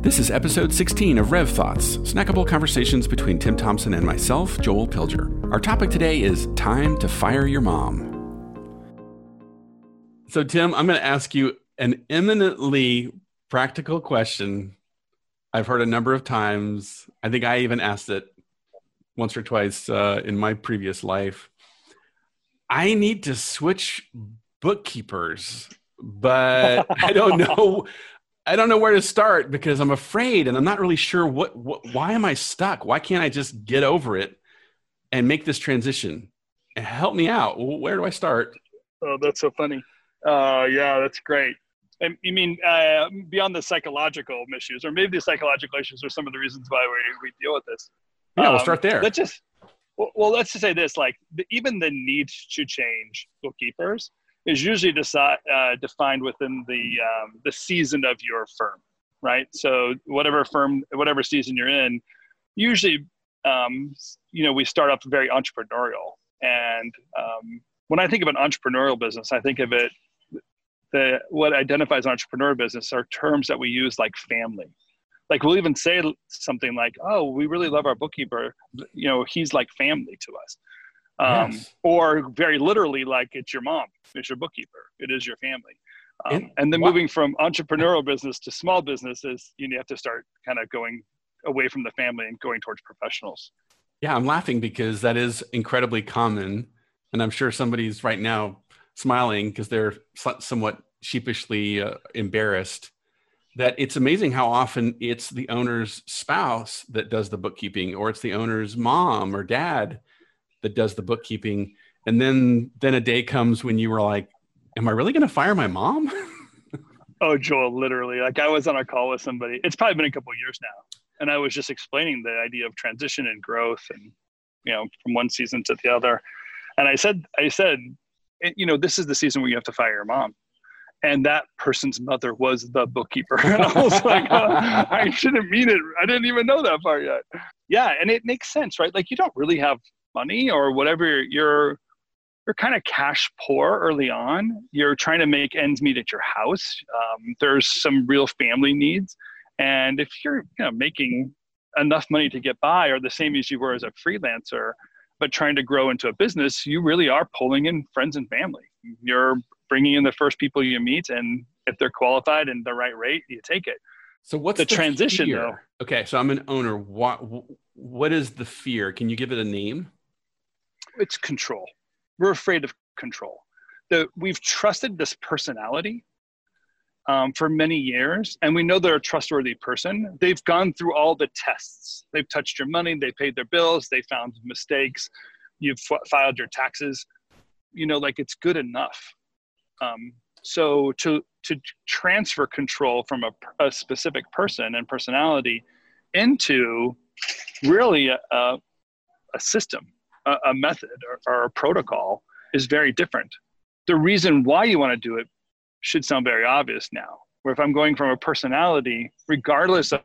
This is episode 16 of Rev Thoughts, snackable conversations between Tim Thompson and myself, Joel Pilger. Our topic today is time to fire your mom. So, Tim, I'm going to ask you an eminently practical question I've heard a number of times. I think I even asked it once or twice uh, in my previous life. I need to switch bookkeepers, but I don't know. I don't know where to start because I'm afraid and I'm not really sure what, what why am I stuck? Why can't I just get over it and make this transition? Help me out. Where do I start? Oh, that's so funny. Uh, yeah, that's great. And you mean uh, beyond the psychological issues, or maybe the psychological issues are some of the reasons why we, we deal with this. Yeah, um, we'll start there. Let's just well, well, let's just say this: like the, even the need to change bookkeepers is usually uh, defined within the um, the season of your firm, right? So whatever firm, whatever season you're in, usually, um, you know, we start off very entrepreneurial. And um, when I think of an entrepreneurial business, I think of it. The what identifies entrepreneur business are terms that we use like family. Like we'll even say something like, "Oh, we really love our bookkeeper. You know, he's like family to us." Um, yes. or very literally like it's your mom it's your bookkeeper it is your family. Um, and then moving from entrepreneurial business to small businesses you have to start kind of going away from the family and going towards professionals. Yeah i'm laughing because that is incredibly common and i'm sure somebody's right now smiling because they're somewhat sheepishly uh, embarrassed that it's amazing how often it's the owner's spouse that does the bookkeeping or it's the owner's mom or dad that does the bookkeeping and then then a day comes when you were like am i really going to fire my mom oh joel literally like i was on a call with somebody it's probably been a couple years now and i was just explaining the idea of transition and growth and you know from one season to the other and i said i said eh, you know this is the season where you have to fire your mom and that person's mother was the bookkeeper. And I was like, oh, I shouldn't mean it. I didn't even know that part yet. Yeah, and it makes sense, right? Like you don't really have money or whatever you're you're kind of cash poor early on. You're trying to make ends meet at your house. Um, there's some real family needs. And if you're you know, making enough money to get by or the same as you were as a freelancer but trying to grow into a business you really are pulling in friends and family. You're bringing in the first people you meet and if they're qualified and the right rate you take it. So what's the, the transition fear? though. Okay so i'm an owner. What what is the fear? Can you give it a name it's control. We're afraid of control. The, we've trusted this personality um, for many years, and we know they're a trustworthy person. They've gone through all the tests. They've touched your money. They paid their bills. They found mistakes. You've f- filed your taxes. You know, like it's good enough. Um, so to to transfer control from a, a specific person and personality into really a, a, a system a, method or, or a protocol is very different. The reason why you want to do it should sound very obvious now. Where if I'm going from a personality, regardless of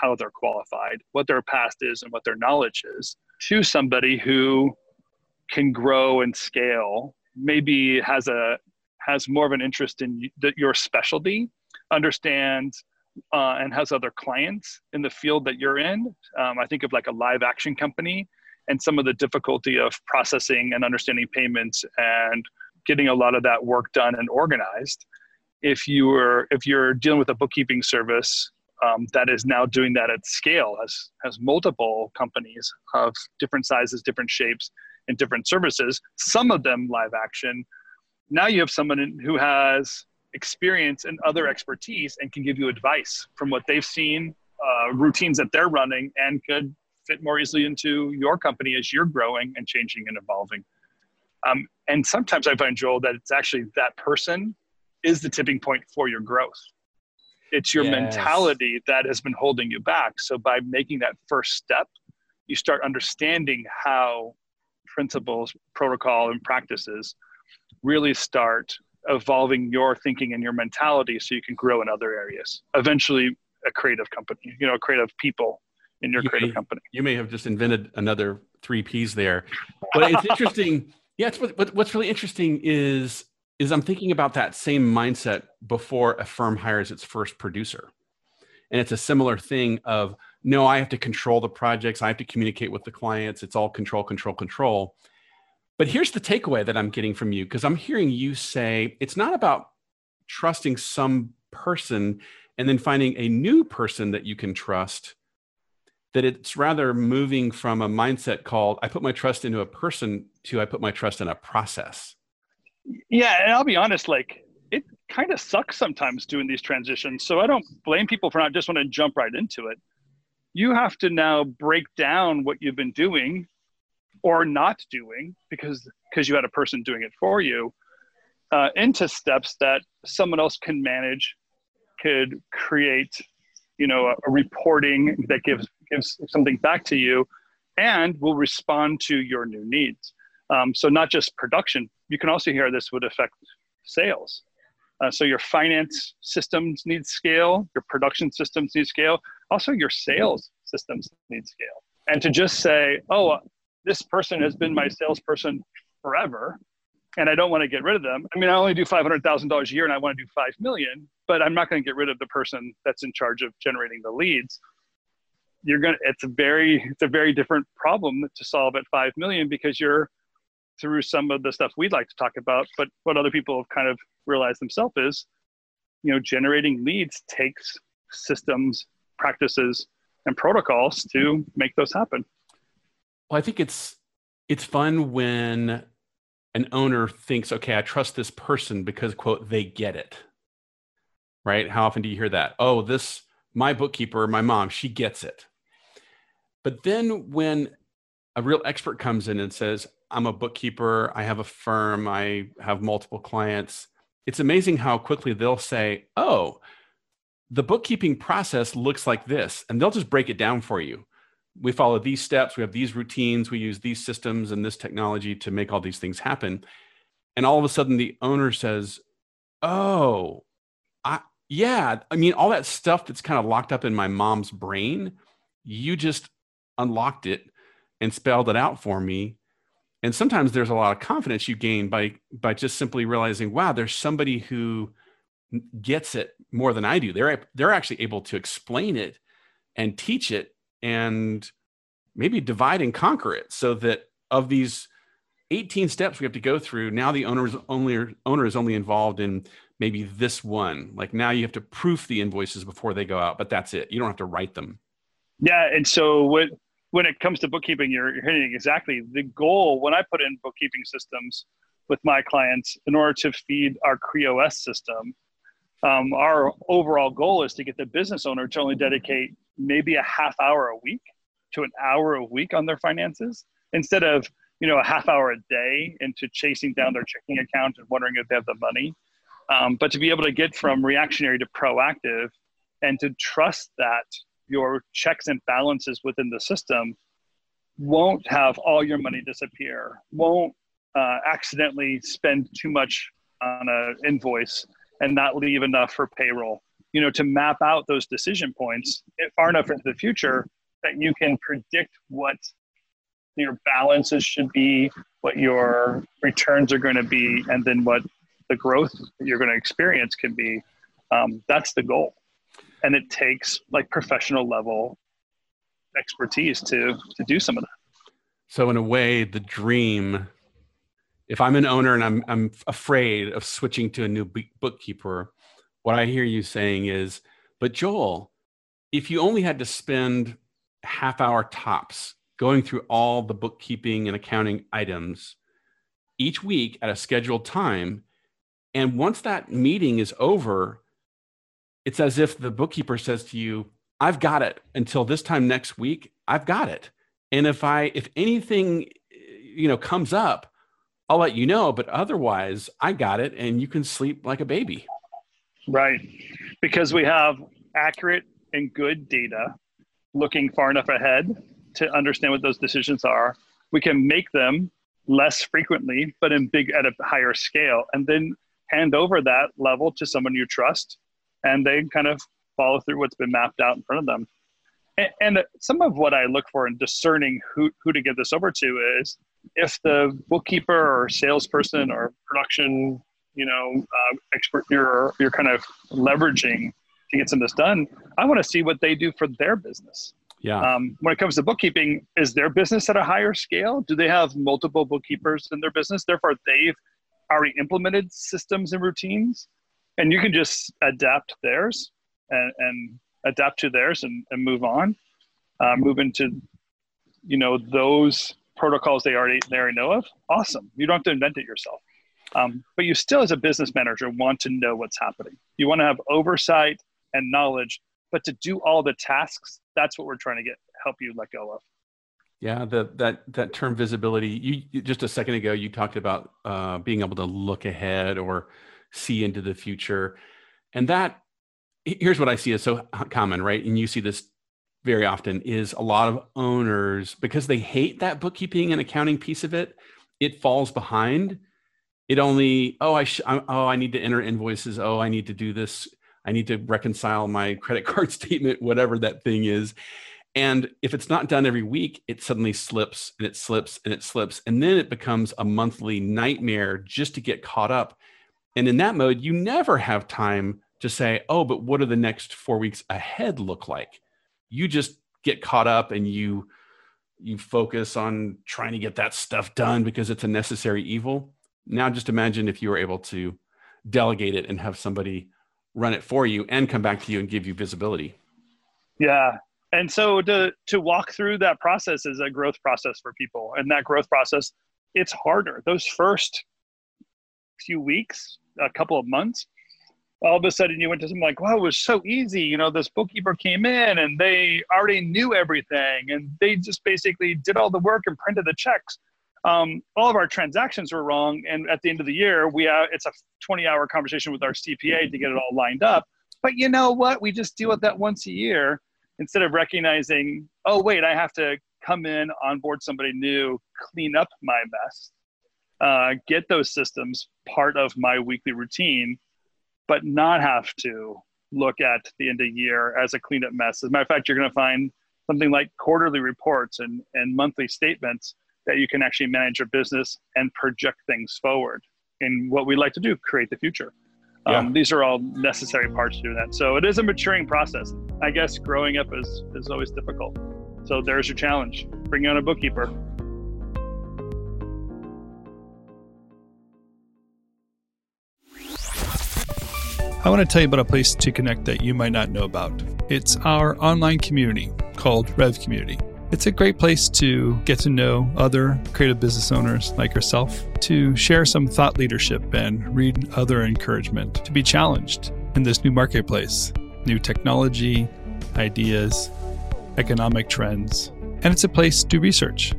how they're qualified, what their past is, and what their knowledge is, to somebody who can grow and scale, maybe has a has more of an interest in your specialty, understands uh, and has other clients in the field that you're in. Um, I think of like a live action company and some of the difficulty of processing and understanding payments and getting a lot of that work done and organized. If you are if you're dealing with a bookkeeping service um, that is now doing that at scale has has multiple companies of different sizes different shapes and different services some of them live action. Now you have someone who has experience and other expertise and can give you advice from what they've seen uh, routines that they're running and could fit more easily into your company as you're growing and changing and evolving. Um, and sometimes I find, Joel, that it's actually that person is the tipping point for your growth. It's your yes. mentality that has been holding you back. So by making that first step, you start understanding how principles, protocol, and practices really start evolving your thinking and your mentality so you can grow in other areas. Eventually, a creative company, you know, creative people in your you creative may, company. You may have just invented another three P's there, but it's interesting. yeah, it's what, what's really interesting is is I'm thinking about that same mindset before a firm hires its first producer. and it's a similar thing of no i have to control the projects i have to communicate with the clients it's all control control control but here's the takeaway that i'm getting from you because i'm hearing you say it's not about trusting some person and then finding a new person that you can trust that it's rather moving from a mindset called i put my trust into a person to i put my trust in a process. Yeah and i'll be honest like it kind of sucks sometimes doing these transitions so i don't blame people for not just want to jump right into it. You have to now break down what you've been doing or not doing because because you had a person doing it for you uh, into steps that someone else can manage could create you know a, a reporting that gives something back to you and will respond to your new needs um, so not just production you can also hear this would affect sales uh, so your finance systems need scale your production systems need scale also your sales systems need scale and to just say oh this person has been my salesperson forever and I don't want to get rid of them. I mean, I only do five hundred thousand dollars a year, and I want to do five million, but I'm not going to get rid of the person that's in charge of generating the leads. You're gonna. It's a very, it's a very different problem to solve at five million because you're through some of the stuff we'd like to talk about, but what other people have kind of realized themselves is, you know, generating leads takes systems, practices, and protocols to make those happen. Well, I think it's it's fun when an owner thinks, okay, I trust this person because, quote, they get it. Right? How often do you hear that? Oh, this, my bookkeeper, my mom, she gets it. But then when a real expert comes in and says, I'm a bookkeeper, I have a firm, I have multiple clients, it's amazing how quickly they'll say, oh, the bookkeeping process looks like this. And they'll just break it down for you we follow these steps, we have these routines, we use these systems and this technology to make all these things happen. And all of a sudden the owner says, "Oh, I yeah, I mean all that stuff that's kind of locked up in my mom's brain, you just unlocked it and spelled it out for me." And sometimes there's a lot of confidence you gain by by just simply realizing, "Wow, there's somebody who gets it more than I do. They're they're actually able to explain it and teach it and maybe divide and conquer it so that of these 18 steps we have to go through now the owner is only owner is only involved in maybe this one like now you have to proof the invoices before they go out but that's it you don't have to write them yeah and so when when it comes to bookkeeping you're, you're hitting exactly the goal when i put in bookkeeping systems with my clients in order to feed our creos system. Um, our overall goal is to get the business owner to only dedicate maybe a half hour a week to an hour a week on their finances instead of you know a half hour a day into chasing down their checking account and wondering if they have the money. Um, but to be able to get from reactionary to proactive and to trust that your checks and balances within the system won't have all your money disappear won't uh, accidentally spend too much on an invoice and not leave enough for payroll. You know to map out those decision points far enough into the future that you can predict what your balances should be what your returns are going to be and then what the growth you're going to experience can be. Um, that's the goal and it takes like professional level expertise to to do some of that. So in a way the dream if i'm an owner and i'm i'm afraid of switching to a new bookkeeper what I hear you saying is, but Joel, if you only had to spend half hour tops going through all the bookkeeping and accounting items each week at a scheduled time, and once that meeting is over, it's as if the bookkeeper says to you, I've got it until this time next week. I've got it. And if I, if anything, you know, comes up, I'll let you know. But otherwise, I got it and you can sleep like a baby. Right. Because we have accurate and good data looking far enough ahead to understand what those decisions are. We can make them less frequently, but in big at a higher scale, and then hand over that level to someone you trust, and they kind of follow through what's been mapped out in front of them. And, and some of what I look for in discerning who, who to give this over to is if the bookkeeper or salesperson or production you know uh, expert you're you're kind of leveraging to get some of this done. I want to see what they do for their business. Yeah. Um, when it comes to bookkeeping, is their business at a higher scale? Do they have multiple bookkeepers in their business? Therefore, they've already implemented systems and routines, and you can just adapt theirs and, and adapt to theirs and, and move on, uh, move into, you know, those protocols they already they already know of. Awesome. You don't have to invent it yourself. Um, but you still, as a business manager, want to know what's happening. You want to have oversight and knowledge, but to do all the tasks, that's what we're trying to get help you let go of. Yeah, the, that that term visibility. You just a second ago, you talked about uh, being able to look ahead or see into the future, and that here's what I see as so common, right? And you see this very often is a lot of owners because they hate that bookkeeping and accounting piece of it. It falls behind. It only oh i sh- oh i need to enter invoices. Oh i need to do this. I need to reconcile my credit card statement whatever that thing is. And if it's not done every week it suddenly slips and it slips and it slips. And then it becomes a monthly nightmare just to get caught up and in that mode you never have time to say oh but what do the next 4 weeks ahead look like you just get caught up and you you focus on trying to get that stuff done because it's a necessary evil now just imagine if you were able to delegate it and have somebody run it for you and come back to you and give you visibility. Yeah. And so to to walk through that process is a growth process for people. And that growth process, it's harder. Those first few weeks, a couple of months, all of a sudden you went to something like, wow, it was so easy. You know, this bookkeeper came in and they already knew everything and they just basically did all the work and printed the checks um, all of our transactions were wrong. And at the end of the year, we have, it's a 20 hour conversation with our CPA to get it all lined up. But you know what? We just deal with that once a year instead of recognizing, oh, wait, I have to come in, onboard somebody new, clean up my mess, uh, get those systems part of my weekly routine, but not have to look at the end of year as a cleanup mess. As a matter of fact, you're going to find something like quarterly reports and, and monthly statements that you can actually manage your business and project things forward in what we like to do, create the future. Yeah. Um, these are all necessary parts to do that. So it is a maturing process. I guess growing up is, is always difficult. So there's your challenge. Bring on a bookkeeper. I want to tell you about a place to connect that you might not know about. It's our online community called Rev Community. It's a great place to get to know other creative business owners like yourself, to share some thought leadership and read other encouragement, to be challenged in this new marketplace, new technology, ideas, economic trends. And it's a place to research.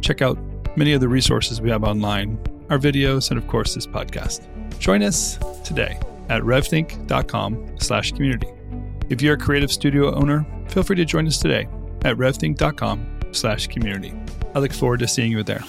Check out many of the resources we have online, our videos, and of course this podcast. Join us today at revthink.com slash community. If you're a creative studio owner, feel free to join us today at revthink.com slash community. I look forward to seeing you there.